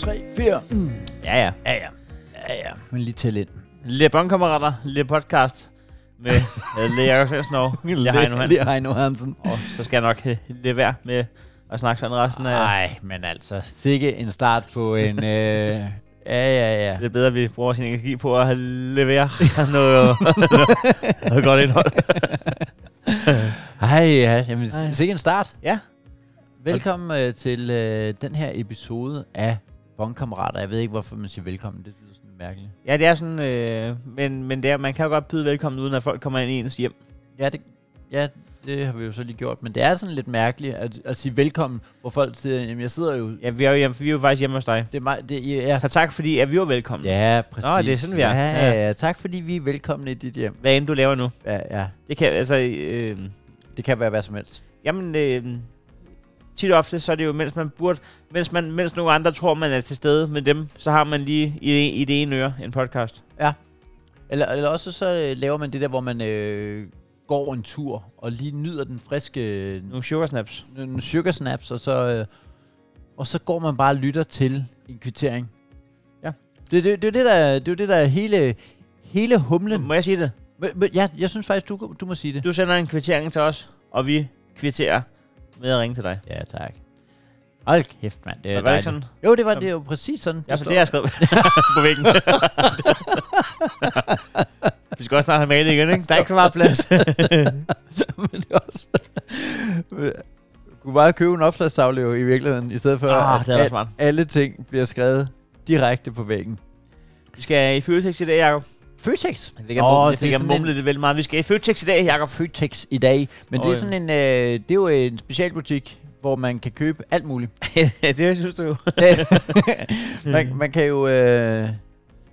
3, 4. Mm. Ja, ja. Ja, ja. Ja, ja. Men lige til lidt. Le Bonkammerater, Le Podcast med uh, Le Jakob Svendsen og Le Heino Hansen. Lige Heino Hansen. Og så skal jeg nok uh, lade være med at snakke sådan resten af... Nej, men altså, sikke en start på en... øh, ja, ja, ja. Det er bedre, at vi bruger sin energi på at levere noget, noget godt indhold. Hej, ja. Jamen, Hej. sikke en start. Ja. Velkommen øh, til øh, den her episode af Bonkammerater. Jeg ved ikke, hvorfor man siger velkommen. Det lyder sådan mærkeligt. Ja, det er sådan... Øh, men men det er, man kan jo godt byde velkommen, uden at folk kommer ind i ens hjem. Ja, det, ja, det har vi jo så lige gjort. Men det er sådan lidt mærkeligt at, at sige velkommen, hvor folk siger, jamen jeg sidder jo... Ja, vi er jo, hjemme, vi er jo faktisk hjemme hos dig. Det er mig, det, ja, Så tak, fordi at vi var velkommen. ja, præcis. Nå, det er sådan, vi er. Ja. ja, ja. Tak fordi vi er velkomne i dit hjem. Hvad end du laver nu. Ja, ja. Det kan altså... Øh, Det kan være hvad som helst. Jamen, øh, tit ofte, så er det jo, mens man burde, mens, man, mens nogle andre tror, man er til stede med dem, så har man lige i det, i det ene øre en podcast. Eller, eller også så øh, laver man det der, hvor man øh, går en tur og lige nyder den friske Nogle sugar snaps. nogle sugar snaps, og så, øh, og så går man bare og lytter til en kvittering. Ja. Det, det, det, er det, der, det er det, der er hele, hele humlen. Må jeg sige det? Men, men, ja, jeg synes faktisk, du, du må sige det. Du sender en kvittering til os, og vi kvitterer med at ringe til dig. Ja, tak. Hold kæft, mand. Det er Var det ikke sådan? Jo, det var det er jo præcis sådan. Ja, det har jeg skrevet på væggen. vi skal også snart have malet igen, ikke? Der er ikke så meget plads. men det er også... Du kunne bare købe en opslagstavle jo i virkeligheden, i stedet for Ah, at det smart. alle ting bliver skrevet direkte på væggen. vi skal i Føtex i dag, Jacob. Føtex. Jeg fik oh, det jeg, er fik en- mumlet det vel meget. Vi skal i Føtex i dag, Jacob. Føtex i dag. Men det er sådan en, øh, det er jo en specialbutik, hvor man kan købe alt muligt. det synes du jo. man, man kan jo... Øh,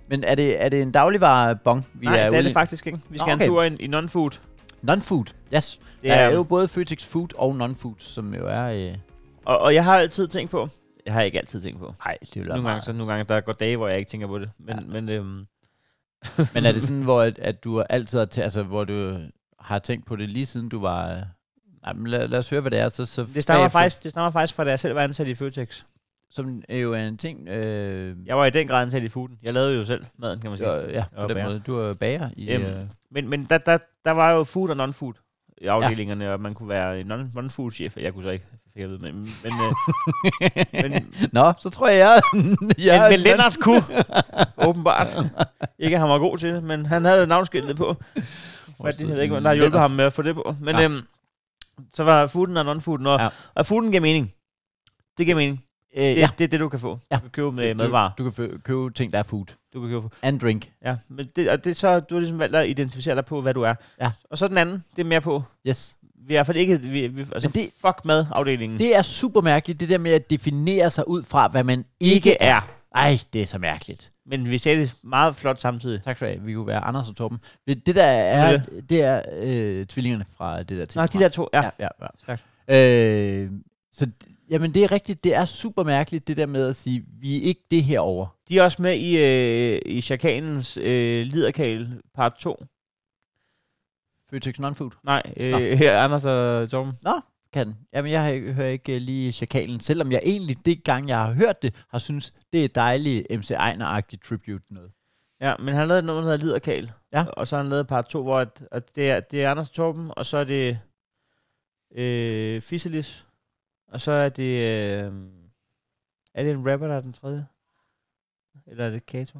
men er det, er det en dagligvarebong, vi Nej, er det er ude det i? faktisk ikke. Vi skal have en okay. tur i, i non-food. Non-food, yes. Det Det er, er, jo både Føtex Food og non-food, som jo er... Øh, og, og jeg har altid tænkt på, jeg har ikke altid tænkt på. nej, det er jo Nogle gange, så nogle gange, der går dage, hvor jeg ikke tænker på det. Men, ja. men øhm, Men er det sådan, hvor at, at du altid har, tæ- altså, hvor du har tænkt på det lige siden du var... Øh, nej, men lad, lad os høre, hvad det er. Så, så det, stammer bagefter- faktisk, det stammer faktisk fra, da jeg selv var ansat i Føtex. Som er jo en ting... Øh, Jeg var i den grad ansat i fooden. Jeg lavede jo selv maden, kan man sige. ja, ja, på Og den bager. måde. Du er bager i... Øhm, Øh, Men, men der, der, der var jo food og non-food i afdelingerne, ja. og man kunne være en non- non-food chef. Jeg kunne så ikke, jeg ved, men, men, øh, men, Nå, så tror jeg, jeg, jeg men, men Lennart kunne, åbenbart. Ikke han var god til det, men han havde navnskiltet på. Fordi jeg ved ikke, der har hjulpet ham med at få det på. Men Ja. øhm, så var fooden og non-fooden, og, Ja. og fooden giver mening. Det giver mening. Øh, Det, ja. det er det, du kan få. Ja. Du kan købe med du, madvarer. Du kan fø- købe ting, der er food. Du kan købe. And drink. Ja, men det, og det så, du har ligesom valgt at identificere dig på, hvad du er. Ja. Og så den anden, det er mere på, Yes. Vi er i hvert fald ikke, vi, vi, altså Men det- fuck madafdelingen. Det er super mærkeligt, det der med at definere sig ud fra, hvad man ikke er. Ej, det er så mærkeligt. Men vi sagde det meget flot samtidig. Tak for det. Vi kunne være Anders og Torben. Det der er, det er øh, tvillingerne fra det der ting. Nå, de der to, ja. Ja, ja, ja. Stærkt. Øh, så jamen, det er rigtigt. Det er super mærkeligt, det der med at sige, vi er ikke det her over. De er også med i, øh, i Chakanens øh, liderkale part 2. Føtex non-food. Nej, øh, Nå. her Anders og Torben. Kan den. Jamen, jeg har- hører ikke øh, lige Chakalen, selvom jeg egentlig, det gang jeg har hørt det, har synes det er dejligt MC Ejner-agtigt tribute noget. Ja, men han har lavet noget, der hedder liderkale. Ja. Og så har han lavet part 2, hvor at, at det, er, det er Anders og Torben, og så er det øh, Fiselis. Og så er det... Øh, er det en rapper, der er den tredje? Eller er det Kato?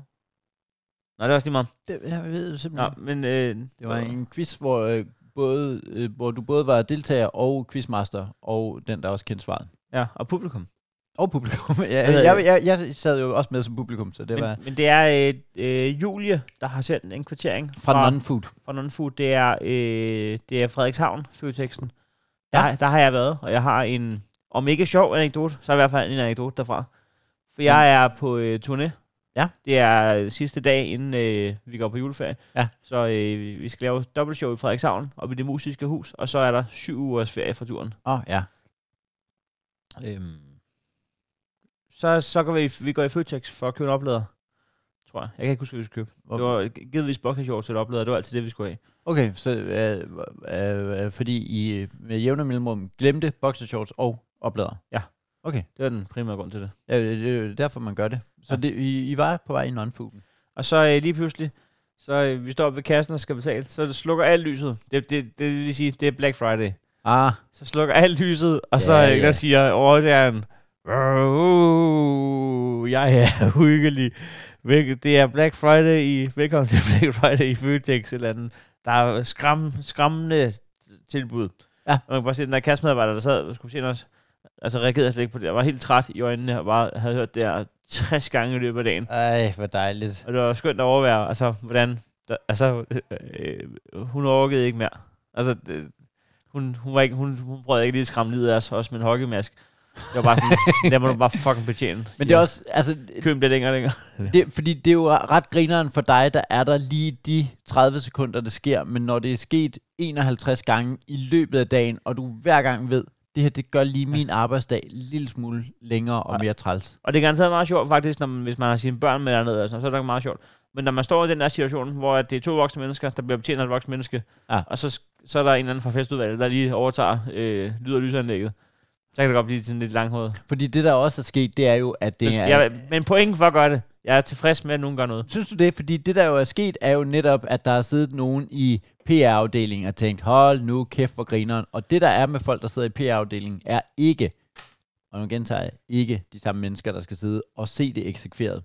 Nej, det er også lige meget. Det, jeg ved det Nå, simpelthen. men... Øh, Det var en quiz, hvor, øh, både, øh, hvor du både var deltager og quizmaster, og den, der også kendte svaret. Ja, og publikum. Og publikum. ja, jeg, jeg, jeg, jeg sad jo også med som publikum, så det men, var men det er øh, øh, Julie, der har sendt en kvittering fra non-food. fra non-food. Det er, øh, det er Frederikshavn, Føteksten. Ja. Der, der har jeg været, og jeg har en, om ikke sjov anekdote, så i hvert fald en anekdote derfra. For jeg er på øh, turné. Ja. Det er øh, sidste dag, inden øh, vi går på juleferie. Ja. Så øh, vi skal lave dobbeltshow i Frederikshavn, op i det musiske hus, og så er der syv ugers ferie fra turen. Åh, oh, ja. Øhm. Så, så går vi, vi går i Føtex for at købe en oplader, tror jeg. Jeg kan ikke huske, hvad vi skulle købe. Hvor- Det var givetvis bokkashorts til oplader, det var altid det, vi skulle have. Okay, så øh, øh, øh, fordi I øh, med jævne mellemrum glemte boxershorts og oplader? Ja. Okay. Det var den primære grund til det. Ja, det det er jo derfor, man gør det. Så Ja. det, I, I var på vej i non-fooden. Og så øh, lige pludselig, så øh, vi står oppe ved kassen og skal betale, så det slukker alt lyset. Det, det, det vil sige, det er Black Friday. Ah, Så slukker alt lyset, og så Ja, øh, ja. der siger overlægeren, "Uh, jeg er uhyggelig. Det er Black Friday i, velkommen til Black Friday i Føtex eller andet. Der er skram, skræmmende tilbud. Ja. Og man kan bare se, den der kassemedarbejder, der sad og skulle se os, altså reagerede jeg slet ikke på det. Jeg var helt træt i øjnene og bare havde hørt det her 60 gange i løbet af dagen. ej, hvor dejligt. Og det var skønt at overvære, altså, hvordan, der, altså, øh, øh, hun orkede ikke mere. Altså, det, hun, hun, var ikke, hun, hun prøvede ikke lige at skræmme livet af os, også med en hockeymask. Det var bare sådan, der må du bare fucking betjene. Men det er også, altså, Køen bliver længere og længere. det, fordi det er jo ret grineren for dig, der er der lige de 30 sekunder, det sker, men når det er sket 51 gange i løbet af dagen, og du hver gang ved, det her, det gør lige min arbejdsdag en lille smule længere og Ja. mere træls. Og det er garanteret meget sjovt faktisk, når man, hvis man har sine børn med dernede, altså, så er det meget sjovt. Men når man står i den der situation, hvor det er to voksne mennesker, der bliver betjent af et voksne menneske, Ja. og så, så er der en eller anden fra festudvalget, der lige overtager øh, lyd- og lysanlægget, så kan det godt blive sådan lidt langhåret. Fordi det, der også er sket, det er jo, at det er... Jeg, men pointen for at gøre det, jeg er tilfreds med, at nogen gør noget. Synes du det? Fordi det, der jo er sket, er jo netop, at der er siddet nogen i PR-afdelingen og tænkt, hold nu kæft for grineren. Og det, der er med folk, der sidder i PR-afdelingen, er ikke, og nu gentager jeg, ikke de samme mennesker, der skal sidde og se det eksekveret.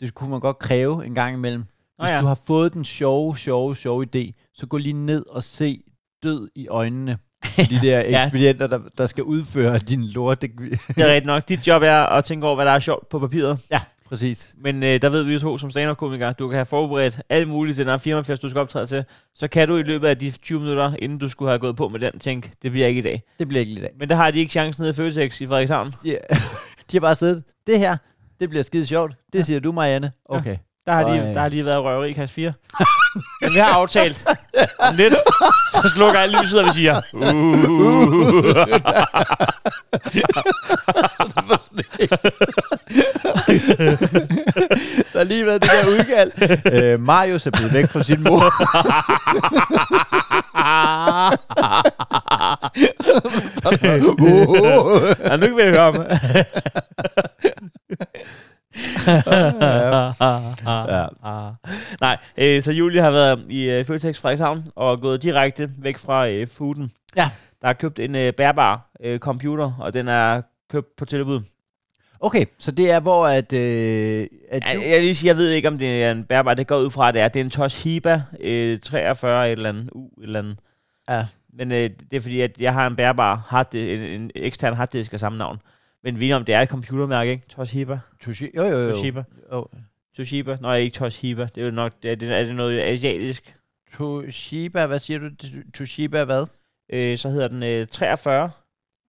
Det kunne man godt kræve en gang imellem. Nå Hvis ja. du har fået den sjove, sjove, sjove idé, så gå lige ned og se død i øjnene de der Ja. ekspedienter, der, der skal udføre din lort. Det, Det er rigtigt nok. Dit job er at tænke over, hvad der er sjovt på papiret. ja, præcis. Men øh, der ved vi jo to som stand-up-komikere, du kan have forberedt alt muligt til den her firmafest, du skal optræde til. Så kan du i løbet af de 20 minutter, inden du skulle have gået på med den, tænke, det bliver ikke i dag. Det bliver ikke lidt af. Men der har de ikke chancen nede i Føtex i Frederikshavn. De, de har bare siddet, det her, det bliver skide sjovt. Det siger du, Marianne. Okay. Der har, lige, der har lige været røveri i kasse 4. Men vi har aftalt om lidt, så slukker alt lyset, og vi siger... Uh. Der har lige været det der udkald. øh, Marius er blevet væk fra sin mor. Ja, nu kan vi høre om. Ja. Nej, øh, så Julie har været i øh, Føtex Frederikshavn og gået direkte væk fra øh, fooden. Ja. Der er købt en øh, bærbar øh, computer, og den er købt på tilbud. Okay, så det er hvor, at... Øh, at Jeg, jeg vil lige sige, jeg ved ikke, om det er en bærbar. Det går ud fra, at det er, det er en Toshiba øh, 43 et eller andet, U et eller andet. Ja. Men øh, det er fordi, at jeg har en bærbar, hard, en, en ekstern harddisk af samme navn. Men vi om det er et computermærke, ikke? Toshiba. Toshi, jo, jo, jo. Toshiba. jo. Toshiba. Nå, ikke Toshiba. Det er jo nok, er, det, er det noget asiatisk? Toshiba, hvad siger du? Toshiba hvad? Øh, så hedder den øh, 43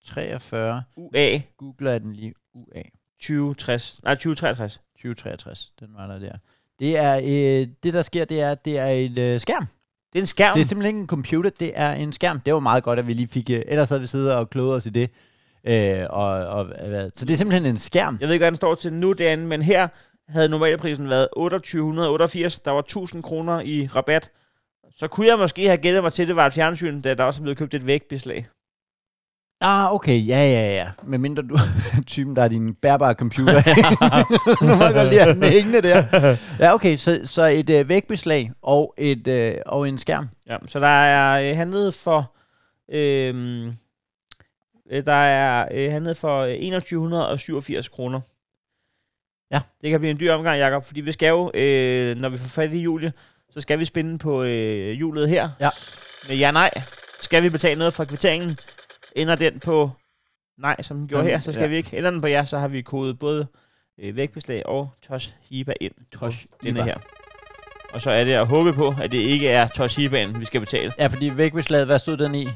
43. UA Googler jeg den lige. UA 2060. Nej, 2063. 2063. Den var der der. Det er, øh, det der sker, det er, det er en øh, skærm. Det er en skærm. Det er simpelthen ikke en computer, det er en skærm. Det var meget godt, at vi lige fik... Øh, ellers havde vi siddet og kloget os i det. Øh, og, og, hvad, så det er simpelthen en skærm. Jeg ved ikke, hvad den står til nu, andet, men her havde normalprisen været 2888. Der var 1000 kroner i rabat. Så kunne jeg måske have gættet mig til, at det var et fjernsyn, da der også er blevet købt et vægbeslag. Ah, okay. Ja, ja, ja. Med mindre du er typen, der er din bærbare computer. nu må jeg godt lige have den hængende der. Ja, okay. Så, så et øh, vægbeslag og, et, øh, og en skærm. Ja, så der er øh, handlet for... Øh, der er øh, handlet for øh, 2187 kroner. Ja. Det kan blive en dyr omgang, Jacob, fordi vi skal jo, øh, når vi får fat i Julie, så skal vi spænde på øh, hjulet her. Ja. Med ja nej. Skal vi betale noget fra kvitteringen? Ender den på nej, som den gjorde Den- her, så skal ja. vi ikke. Ender den på ja, så har vi kodet både øh, vægbeslag og Toshiba ind på Toshiba. denne her. Og så er det at håbe på, at det ikke er Toshibaen, vi skal betale. Ja, fordi vægbeslaget, hvad stod den i?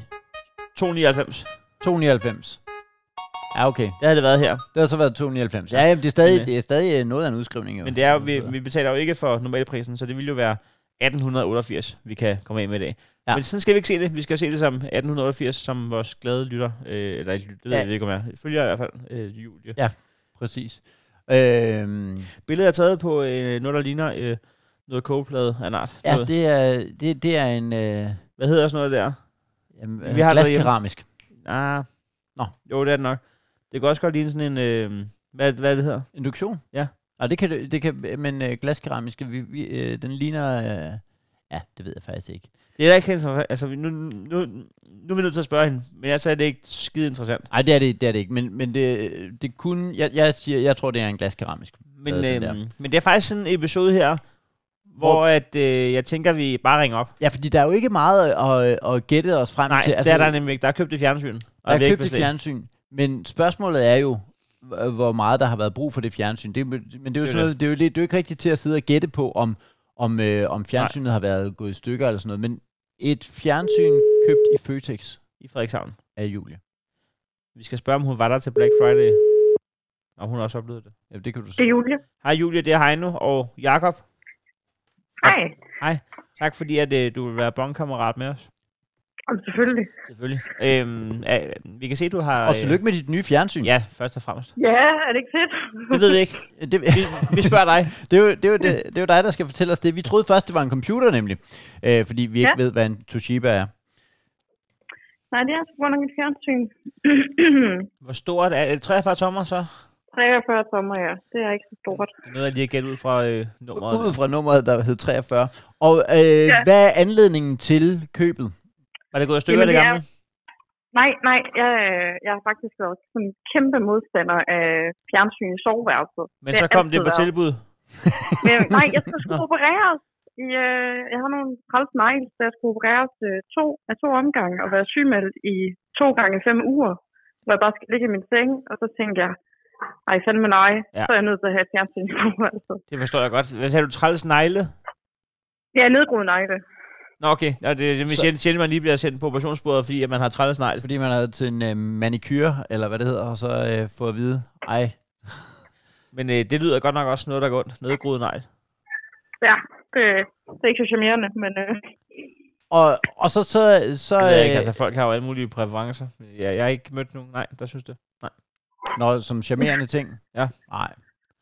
299. 299. Ja, okay. Det havde det været her. Det har så været 299. Ja, jamen, det er stadig, øh, det er stadig øh, noget af en udskrivning. Jo. Men det er jo, vi, vi betaler jo ikke for normalprisen, så det vil jo være 1888, vi kan komme af med i dag. Ja. Men sådan skal vi ikke se det. Vi skal se det som 1888, som vores glade lytter, øh, eller det ved Ja. jeg ikke om jeg følger i hvert fald, øh, Julie. Ja. Præcis. Øhm, Billedet er taget på øh, noget, der ligner øh, noget kogeplade af en art. ja, noget. det er, det, det er en øh, Hvad hedder sådan noget der? jamen, Vi vi har derhjemme. glaskeramisk. Ah, Nå. Jo, det er det nok. Det kan også godt ligne sådan en... Øh, hvad, hvad det hedder? Induktion? Ja. Og det kan, det kan men øh, glaskeramiske, vi, vi, øh, den ligner... Øh, ja, det ved jeg faktisk ikke. Det er da ikke helt så... Altså, nu, nu, nu er vi nødt til at spørge hende, men jeg sagde, det er ikke skide interessant. Nej, det er det, det er det ikke, men, men det, det kunne... Jeg, jeg, siger, jeg tror, det er en glaskeramisk. Men, øh, men det er faktisk sådan en episode her, hvor, at, øh, jeg tænker, vi bare ringer op. Ja, fordi der er jo ikke meget at, at gætte os frem Nej, til. altså, det er der nemlig ikke. Der er købt et fjernsyn. og der det er købt et fjernsyn, men spørgsmålet er jo, hvor meget der har været brug for det fjernsyn. Det, er- men det er jo, Det er sådan noget, det er jo, lidt, det er jo ikke rigtigt til at sidde og gætte på, om, om, øh, om fjernsynet har været gået i stykker eller sådan noget. Men et fjernsyn købt i Føtex I Frederikshavn. af Julie. Vi skal spørge, om hun var der til Black Friday. Og hun har også oplevet det. Ja, det kan du Det er. Julie. Hej Julie, det er Heino og Jakob. Hej. Tak fordi, at øh, du vil være bondkammerat med os. Jamen, selvfølgelig. Selvfølgelig. Øhm, øh, vi kan se, at du har... Og tillykke med dit nye fjernsyn. Ja, først og fremmest. Ja, er det ikke fedt? Det ved vi ikke. Det, Vi, vi spørger dig. det, er jo, det, er jo det, det er jo dig, der skal fortælle os det. Vi troede først, det var en computer nemlig, øh, fordi vi ikke Ja. ved, hvad en Toshiba er. Nej, det er altså nok et fjernsyn. Hvor stort er det? 43 tommer så? 43 tommer, ja. Det er ikke så stort. Det er noget, jeg lige har gættet ud fra øh, nummeret. Ud fra nummeret, der hed 43. Og øh, Ja. hvad er anledningen til købet? Var det gået i stykker, Jamen, det er- gamle? Nej, nej, jeg, øh, jeg har faktisk været sådan en kæmpe modstander af fjernsyn i soveværelset. Men det så kom det på været. tilbud. Men, nej, jeg skulle sgu opereres. I, øh, jeg har nogle træls negl, så jeg skulle opereres øh, to, af to omgange og være sygemeldt i to gange fem uger, hvor jeg bare skal ligge i min seng, og så tænkte jeg, ej fandme nej, Ja. så er jeg nødt til at have fjernsyn i soveværelset. Det forstår jeg godt. Hvad sagde du? Træls negle? Ja, nedgroet negle. Nå, okay. Ja, det, det er Så- sjældent, sjældent, man lige bliver sendt på operationsbordet, fordi at man har træls negle. Fordi man er til en øh, manikyr, eller hvad det hedder, og så øh, får at vide, ej, Men øh, det lyder godt nok også noget, der går ondt. Nedgroet negl. Ja, det, det er ikke så charmerende, men øh, Og, og så, så, så Jeg ved ikke, øh, altså folk har jo alle mulige præferencer. Ja, jeg har ikke mødt nogen, nej, der synes det. Nej. Når, som charmerende ting. Ja. Nej.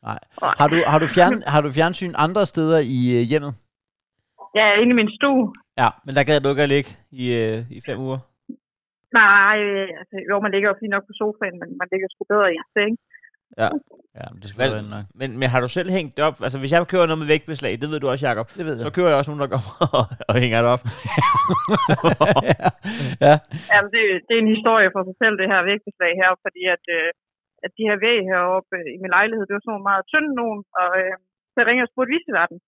Nej. Har du, har, du fjern, har du fjernsyn andre steder i øh, hjemmet? er inde i min stue. Ja, men der gad du ikke at ligge i, øh, i fem uger. Nej, øh, altså, jo, man ligger jo fint nok på sofaen, men man ligger sgu bedre i en seng. Ja, men det skal Hvad- være nok. Men, men har du selv hængt det op? Altså, hvis jeg kører noget med vægtbeslag, det ved du også, Jacob, Det ved jeg. så kører jeg også nogen, der går og, og hænger det op. ja. Jamen, det, det er en historie for sig selv, det her vægteslag her, fordi at, øh, at de her væg heroppe øh, i min lejlighed, det var sådan meget tynde nogen, og øh, så ringer jeg og spurgte viseverden,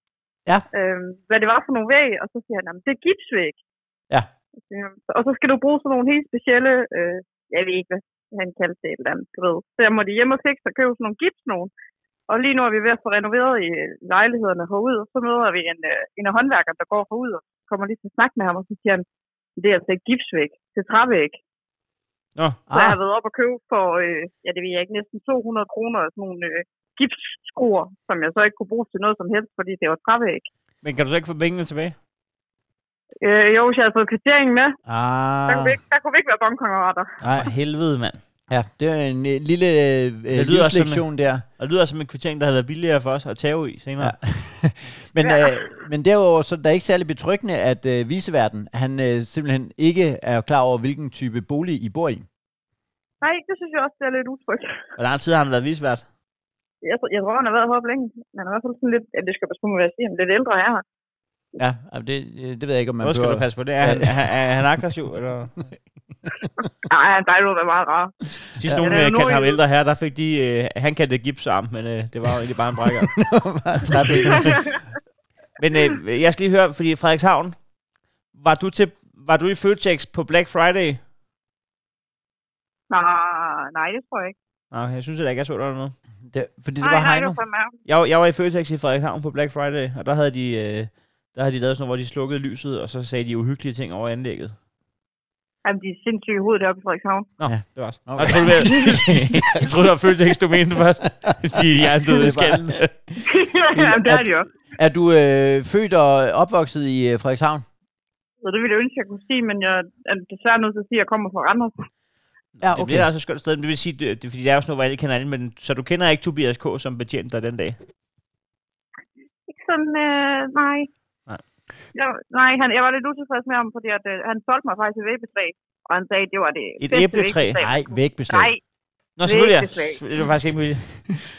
Ja. øh, hvad det var for nogle væg, og så siger han, "Jamen, det er gipsvæg. Ja. Og så skal du bruge sådan nogle helt specielle, øh, jeg ved ikke, hvad han kaldte det et eller andet, du ved. Så jeg måtte hjem og fikse og købe sådan nogle gips nogen. Og lige nu er vi ved at få renoveret i lejlighederne herude, og så møder vi en, øh, en af håndværkerne, der går herud og kommer lige til at snakke med ham, og så siger han, det er altså ikke gipsvæg, det er trævæg. Nå, Så jeg Ah, har været op og købe for, øh, ja det ved jeg ikke, næsten 200 kroner af sådan nogle øh, gipsskruer, som jeg så ikke kunne bruge til noget som helst, fordi det var trævæg. men kan du så ikke få pengene tilbage? Øh, jo, hvis jeg havde fået kvitteringen med, der, kunne vi ah, ikke, der kunne vi ikke være bondkammerater. nej. Helvede, mand. Ja, det er en øh, lille øh, Det lyder også livslektion der. Og det lyder som en kvittering, der havde været billigere for os at tage i senere. Ja. men, Ja. øh, men derudover, så er det ikke særlig betryggende, at øh, viseverden, han øh, simpelthen ikke er klar over, hvilken type bolig I bor i. Nej, det synes jeg også, det er lidt utrygt. Hvor lang tid har han været visvært? Jeg, tror- jeg tror, han har været heroppe længe. Men han er i hvert fald sådan lidt, ja, det skal passe på hvad jeg siger, men lidt ældre er han. Ja, det, øh, det ved jeg ikke, om man Hvor skal du behøver- passe på det? Er han, er, er han aggressiv? Eller? Nej, at være meget rar. Sidst Ja. nogen Ja, er ham ældre her, der fik de, øh, han kaldte det gipsarm, men øh, det var jo egentlig bare en brækker. Men øh, jeg skal lige høre, fordi Frederikshavn, var du, til, var du i Føtex på Black Friday? nej, nej, det tror jeg ikke. Nej, jeg synes heller ikke, jeg så der noget. det, fordi det nej, var nej, Heino. det var. Jeg, var- jeg var i Føtex i Frederikshavn på Black Friday, og der havde de, øh, der havde de lavet sådan noget, hvor de slukkede lyset, og så sagde de uhyggelige ting over anlægget. Jamen, de er sindssyge i hovedet deroppe i Frederikshavn. Nå, Ja. det var også. Okay. Okay. Jeg troede, det var, jeg troede, det var Føtex, du mente først. De er Det i er skallen. Jamen, det er de jo. Er du øh, født og opvokset i øh, Frederikshavn? Så det ville jeg ønske, jeg kunne sige, men jeg er desværre nødt til at sige, at jeg kommer fra Randers. Ja, Det bliver altså et skønt sted, men det vil sige, det, det, fordi det er jo sådan noget, hvor alle kender alle, men så du kender ikke Tobias K. som betjente dig den dag? Ikke sådan, øh, nej. Nej. Jeg, nej, han, jeg var lidt utilfreds med ham, fordi at, øh, han solgte mig faktisk et væbetræ. Og han sagde, at det var det Et bedste æbletræ? Nej, vægbeslag. Nej, Nå, selvfølgelig ja. Vægbeslag. Det var faktisk ikke muligt.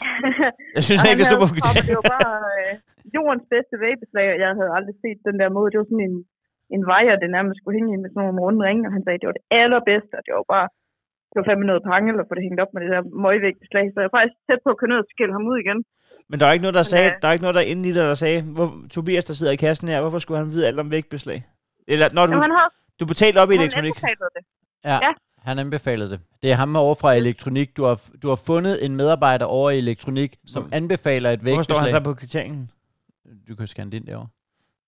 Jeg synes Og ikke, det stod på kvitteringen. Det var bare øh, jordens bedste vægbeslag, og jeg havde aldrig set den der måde. Det var sådan en, en vejer, det nærmest skulle hænge i med sådan nogle runde ringe, og han sagde, det var det allerbedste, og det var bare, det var fandme noget pangel at få det hængt op med det der møgvægbeslag, så jeg er faktisk tæt på at køre ned og skille ham ud igen. Men der er ikke noget, der sagde, øh, der er ikke noget, der er inde i det, der sagde, hvor, Tobias, der sidder i kassen her, hvorfor skulle han vide alt om vægtbeslag? Eller når du, Jamen, han har du betalte op i han elektronik. anbefalet det. Ja, Ja. han anbefalede det. Det er ham over fra elektronik. Du har, du har fundet en medarbejder over i elektronik, som Hvor- anbefaler et Hvorfor står han så vægtbeslag. på kvitteringen? Du kan scanne det ind derovre.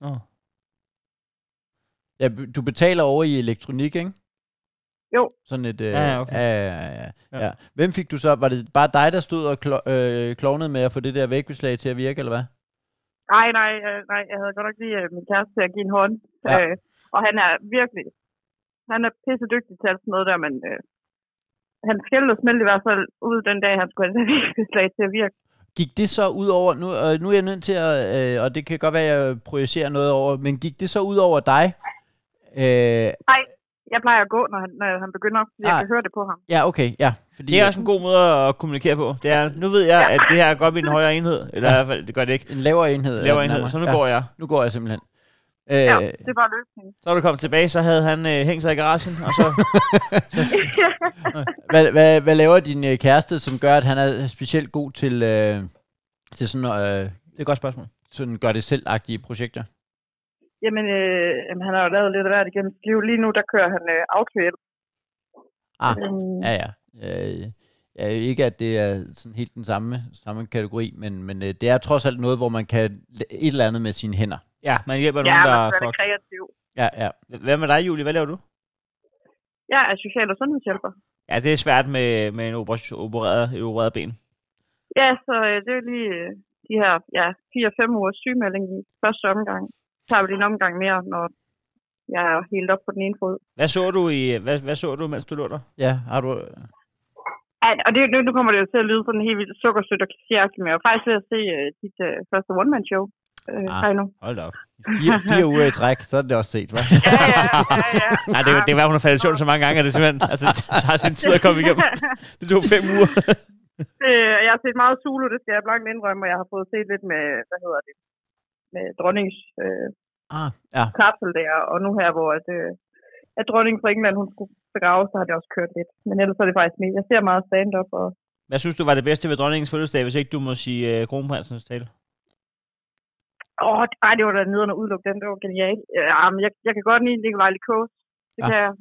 Nå. Ja, du betaler over i elektronik, ikke? Jo. Sådan et... Øh, Ja, ja, okay. ja, ja, ja, ja. Ja. Hvem fik du så? Var det bare dig, der stod og klo- øh, klovnede med at få det der vægtbeslag til at virke, eller hvad? Nej, nej, øh, nej, jeg havde godt nok lige øh, min kæreste til at give en hånd. Ja. Øh, og han er virkelig, han er pisse dygtig til alt sådan noget der, men øh, han skældte og smelte i hvert fald ud den dag, han skulle have det vægtbeslag til at virke. Gik det så ud over, nu, øh, nu er jeg nødt til at, øh, og det kan godt være, at jeg projicerer noget over, men gik det så ud over dig? Øh, Jeg plejer at gå, når han, når han begynder, fordi jeg Ah. kan høre det på ham. ja, okay, ja. Fordi Det er også en god måde at kommunikere på. Det er, nu ved jeg, at det her går op i en højere enhed. Eller i hvert fald, det gør det ikke. en lavere enhed. er Lavere det enhed. Så nu ja, går jeg. nu går jeg simpelthen. Øh, Ja, det er bare løsningen. Så er du kommet tilbage, så havde han øh, hængt sig i garagen, og så... hvad, hvad, hvad laver din øh, kæreste, som gør, at han er specielt god til, øh, til sådan, øh, det er et godt spørgsmål. sådan gør det selv-agtige projekter? Jamen, øh, jamen, han har jo lavet lidt af hvert igennem sit liv. Lige nu, der kører han øh, autohjælp. Ah, Øhm, Ja, ja. Øh, ja. Ikke, at det er sådan helt den samme, samme kategori, men, men øh, det er trods alt noget, hvor man kan et eller andet med sine hænder. Ja, man hjælper ja, nogen, der man er kreativ. Ja, ja. Hvad med dig, Julie? Hvad laver du? Jeg er social- og sundhedshjælper. Ja, det er svært med, med en operation, opereret, et opereret ben. Ja, så øh, det er lige øh, de her ja, 4-5 ugers sygemelding i første omgang. Tager vi lige en omgang mere, når jeg er helt op på den ene fod. Hvad så du, i, hvad, hvad så du mens du lå der? Ja, har du... Ja, og det, nu, nu kommer det jo til at lyde sådan helt vildt sukkersødt og klichéagtigt, men jeg var faktisk ved at se øh, dit øh, første one-man-show. Øh, Ah. nu. Hold da op. Fire, fire uger i træk, så er det også set, hva'? Ja, ja, ja, ja. Nej, det, det var, hun har faldet i søvn så mange gange, at det simpelthen altså, det tager sin tid at komme igennem. Det tog fem uger. Øh, jeg har set meget Zulu, det skal jeg blankt indrømme, og jeg har fået set lidt med, hvad hedder det, med dronnings øh, Ah, ja. kapsel der, og nu her, hvor at, øh, at dronningen fra England, hun skulle begraves, så har det også kørt lidt. Men ellers er det faktisk mere. Jeg ser meget stand-up, og Hvad synes du var det bedste ved dronningens fødselsdag, hvis ikke du må sige uh, kronprinsens tale? åh, ej, det var da nederne at udelukke den, det var genialt. Ja, men jeg, jeg kan godt lide Nikolaj Likos. Det Ja. kan jeg.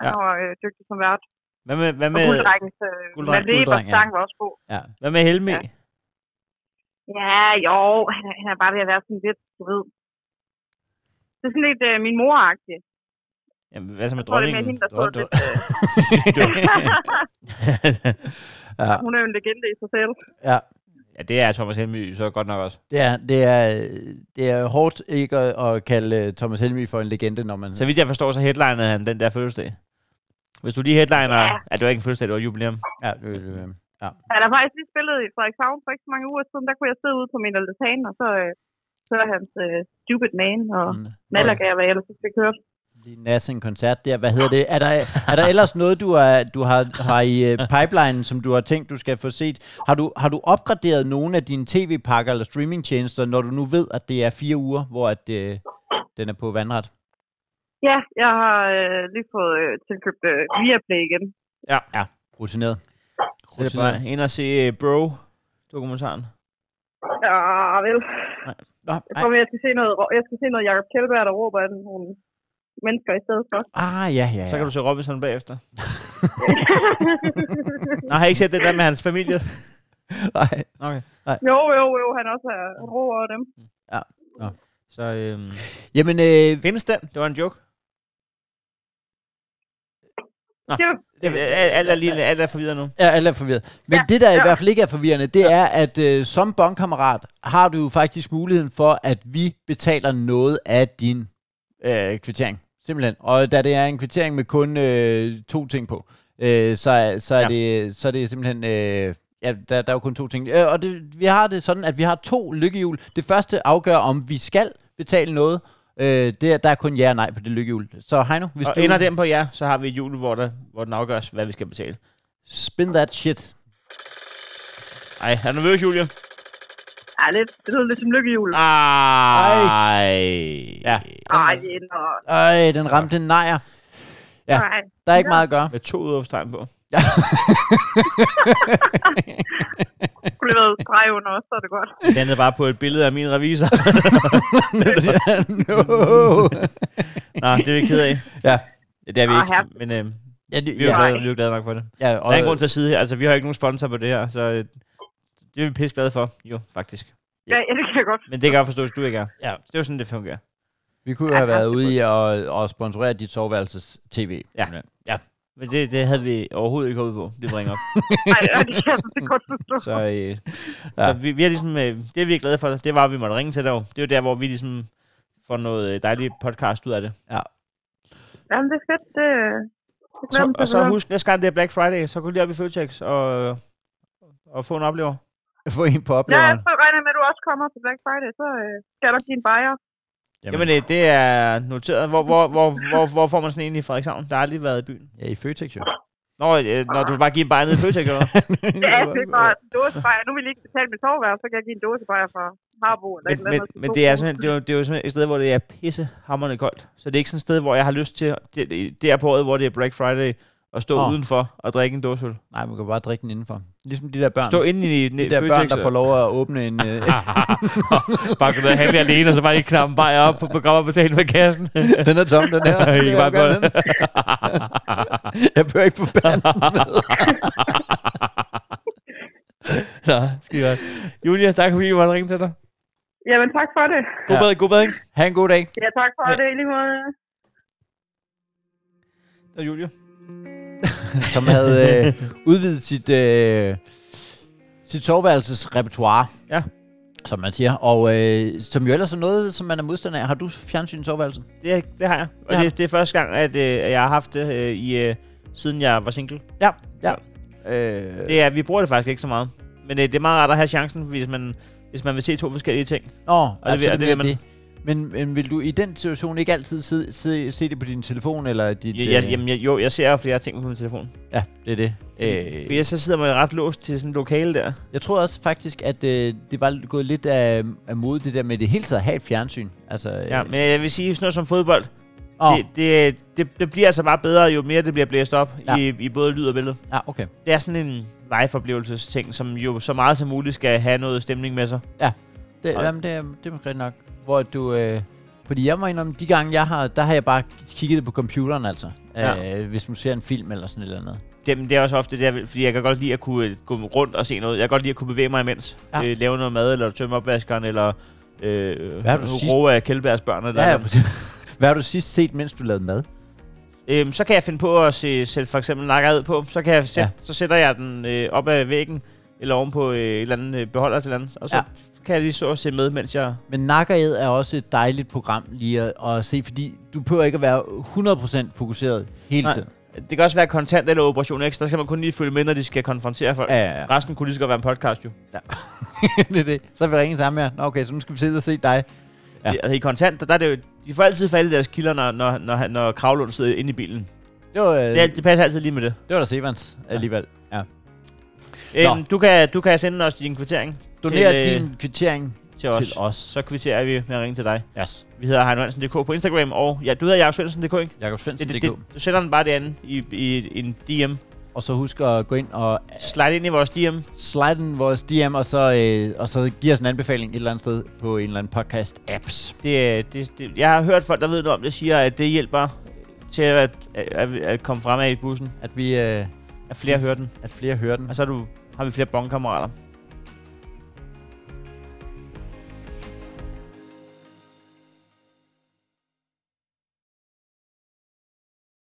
Han Ja. var øh, dygtig som vært. Hvad med, hvad Og med, gulddrengens øh, Gulddreng- Gulddreng, ja. sang var også god. ja. hvad med Helmi? Ja. Ja, jo, han er, han er bare ved at være sådan lidt, du ved. Det er sådan lidt øh, min mor-agtig. Jamen, hvad så med er dronningen? hende, der står Dron- lidt... Ja, hun er jo en legende i sig selv. ja. ja, det er Thomas Helmi så godt nok også. Det er, det er, det er hårdt ikke at, at kalde øh, Thomas Helmi for en legende, når man... Så vidt jeg forstår, så headlinede han den der fødselsdag. Hvis du lige headliner... Ja. Ja. det var ikke en fødselsdag, det var jubilæum. Ja, det, det, ja. Han har faktisk lige spillet i Frederikshavn for ikke så mange uger siden. Der kunne jeg sidde ude på min altan, og så øh, høre hans øh, Stupid Man og Mm. Malaga, hvad jeg ellers fik hørt. Lige nasse en koncert der. Hvad hedder det? Er der, er der ellers noget, du, er, du har, har i uh, pipeline, som du har tænkt, du skal få set? Har du, har du opgraderet nogle af dine tv-pakker eller streamingtjenester, når du nu ved, at det er fire uger, hvor at, uh, den er på vandret? Ja, jeg har øh, lige fået øh, tilkøbt øh, Viaplay igen. Ja. Ja, rutineret. Så det er bare ind og se uh, Bro-dokumentaren. Ja, vel. Nå, Jeg nej. tror, jeg skal se noget, jeg skal se noget Jacob Kjellberg, der råber af nogle mennesker i stedet for. Ah, ja, ja, ja. Så kan du se Robinson bagefter. Nå, har I ikke set det der med hans familie? Nej. Okay. jo, jo, jo, han også han råber af dem. Så øhm, Jamen, øh, findes den? Det var en joke. Nå. Det var- alt, er lige, alt er forvirret nu. Ja, alle er forvirret. Men ja, Ja, det, der i ja. hvert fald ikke er forvirrende, det er, at øh, som bondkammerat har du jo faktisk muligheden for, at vi betaler noget af din øh, kvittering. Simpelthen. Og da det er en kvittering med kun øh, to ting på, øh, så, er- så, er Ja. det, så er det simpelthen... Øh, ja, der, der er jo kun to ting. Øh, og det, vi har det sådan, at vi har to lykkehjul. Det første afgør, om vi skal betale noget. Øh, det er, der er kun ja og nej på det lykkehjul. Så Heino, hvis Og du... ender den på jer, så har vi et jul, hvor, der, hvor den afgøres, hvad vi skal betale. Spin that shit. Ej, er du nervøs, Julie? Ja, lidt. Det lyder lidt som lykkehjul. Ej. Ja. Ej, det ender. Ej, den ramte en nejer. Ja. Nej. Der er ikke meget at gøre. Med to udopstegn på. Være streg under også, så er det godt. Den er bare på et billede af min revisor. no. Nå, det er vi ked af. Ja. Det er vi Ah, ikke, her. men øh, Ja, det, vi er ja, glade, vi er glade nok for det. ja, Der og, er ingen grund til at sidde her. Altså, vi har ikke nogen sponsor på det her, så øh, det er vi pisse glade for. Jo, faktisk. Ja, ja, det kan jeg godt. Men det kan jeg forstå, hvis du ikke er. Ja. Det er jo sådan, det fungerer. vi kunne jo have været ude i at, at sponsorere dit soveværelses tv. Ja. Ja. Men det, det havde vi overhovedet ikke håbet på. Det bringer op. Nej, ja, det kan jeg så godt forstå. Så, øh, Ja. ja. så vi, vi er ligesom, øh, det vi er glade for, det var, at vi måtte ringe til dig. Det er jo der, hvor vi ligesom får noget øh, dejligt podcast ud af det. Jamen, det er fedt. Det, det glæder Så, og så husk, næste gang det er Black Friday, så gå lige op i Føtex og, og få en oplever. Få en på Ja, opleveren. jeg tror, regner med, at du også kommer til Black Friday, så øh, skal der give en bajer. Jamen, øh, det er noteret. Hvor, hvor, hvor, hvor, hvor får man sådan en i Frederikshavn? Der har aldrig været i byen. Ja, i Føtex jo. Nå, øh, når du bare giver en bare ned i Føtex, eller? Ja, det er bare en dåsebajer. Nu vil jeg ikke betale mit soveværelse, så kan jeg give en dåsebajer fra Harbo. Eller et men, eller men, andet men det er simpelthen, det er, jo, det er jo simpelthen et sted, hvor det er pisse hammerende koldt. Så det er ikke sådan et sted, hvor jeg har lyst til, det, det er på året, hvor det er Black Friday, at stå oh. udenfor og drikke en dåseøl. Nej, man kan bare drikke den indenfor. Ligesom de der børn. Stå inde i de der børn, der får lov at åbne en... Øh, bare gå ned og have det alene, og så bare lige knappe bare op på program og betale med kassen. den er tom, den her. Kan er bare den. Jeg behøver ikke få banden. Nå, skide godt. Julia, tak fordi vi måtte ringe til dig. Jamen, tak for det. God Ja. bedring, god bedring. Ha' en god dag. Ja, tak for Ja. det. I lige måde. Og Julia. Som havde øh, udvidet sit, øh, sit soveværelses repertoire. Ja. Som man siger. Og øh, som jo ellers er noget, som man er modstander af. Har du fjernsyn i soveværelset? Det, det har jeg. Og Det har det, det er første gang, at, øh, jeg har haft det, øh, i, øh, siden jeg var single. Ja. ja. Øh, Det er, vi bruger det faktisk ikke så meget. Men øh, det er meget rart at have chancen, hvis man, hvis man vil se to forskellige ting. Nå, det altså, det, det det, vil det. Men, men vil du i den situation ikke altid se, se, se det på din telefon, eller dit... Jeg, jeg, øh, jamen, jeg, jo, jeg ser flere ting på min telefon. Ja, det er det. Øh. For så sidder man ret låst til sådan en lokale der. jeg tror også faktisk, at øh, det var gået lidt af, af mode, det der med det hele taget at have et fjernsyn. Altså, øh, Ja, men jeg vil sige sådan noget som fodbold. åh, Det, det, det, det bliver altså bare bedre, jo mere det bliver blæst op Ja. ja. i, i både lyd og billede. ja, okay. Det er sådan en live-oplevelsesting, som jo så meget som muligt skal have noget stemning med sig. Det, Og- jamen, det, er, det er måske nok. Hvor du... Øh, fordi jeg må indrømme, de gange jeg har, der har jeg bare kigget det på computeren altså. Ja. Øh, hvis man ser en film eller sådan et eller andet. Det, men det er også ofte det, fordi jeg kan godt lide at kunne øh, gå rundt og se noget. Jeg kan godt lide at kunne bevæge mig imens. Ja. Øh, lave noget mad, eller tømme opvaskeren, eller øh, Hvad du sidst- ro af Kjellbergs børn. Eller Ja. Hvad har du sidst set, mens du lavede mad? Øhm, så kan jeg finde på at se, sætte for eksempel nakkerhed på. Så, kan jeg Ja. ja. så sætter jeg den øh, op ad væggen, eller oven på øh, et eller andet øh, beholder til andet. Og så Ja. Ja. kan jeg lige så og se med, mens jeg... Men Nakkered er også et dejligt program lige at, at se, fordi du behøver ikke at være 100% fokuseret hele Nej. tiden. Det kan også være kontant eller Operation X. Der skal man kun lige følge med, når de skal konfrontere folk. Ja, ja, ja. Resten kunne lige så godt være en podcast jo. det er det. Så vil vi ringe sammen her. Nå, okay, så nu skal vi sidde og se dig. Ja. Ja. Altså, I kontant, der, der er det jo, de får altid fat i deres kilder, når, når, når, når Kravlund sidder inde i bilen. Det var, øh, Det, det passer altid lige med det. det var da Sevans alligevel. Ja. Øhm, du, kan, du kan sende os din kvittering Doner Til, øh, din kvittering til os. til os. Så kvitterer vi med at ringe til dig. Yes. Vi hedder Heino på Instagram, og ja, du hedder Jakob Svendsen.dk, ikke? Jakob Det, Svendsen, det, det, det, du sender den bare derinde i, i en DM. Og så husk at gå ind og Slide ind i vores DM. slide den vores DM, og så, øh, og så give os en anbefaling et eller andet sted på en eller anden podcast-apps. Det, det, det, jeg har hørt folk, der ved noget om det, siger, at det hjælper til at, at, at, at komme fremad i bussen. At vi... Øh, At flere hører den. at flere hører den. Og så du, har vi flere bongkammerater.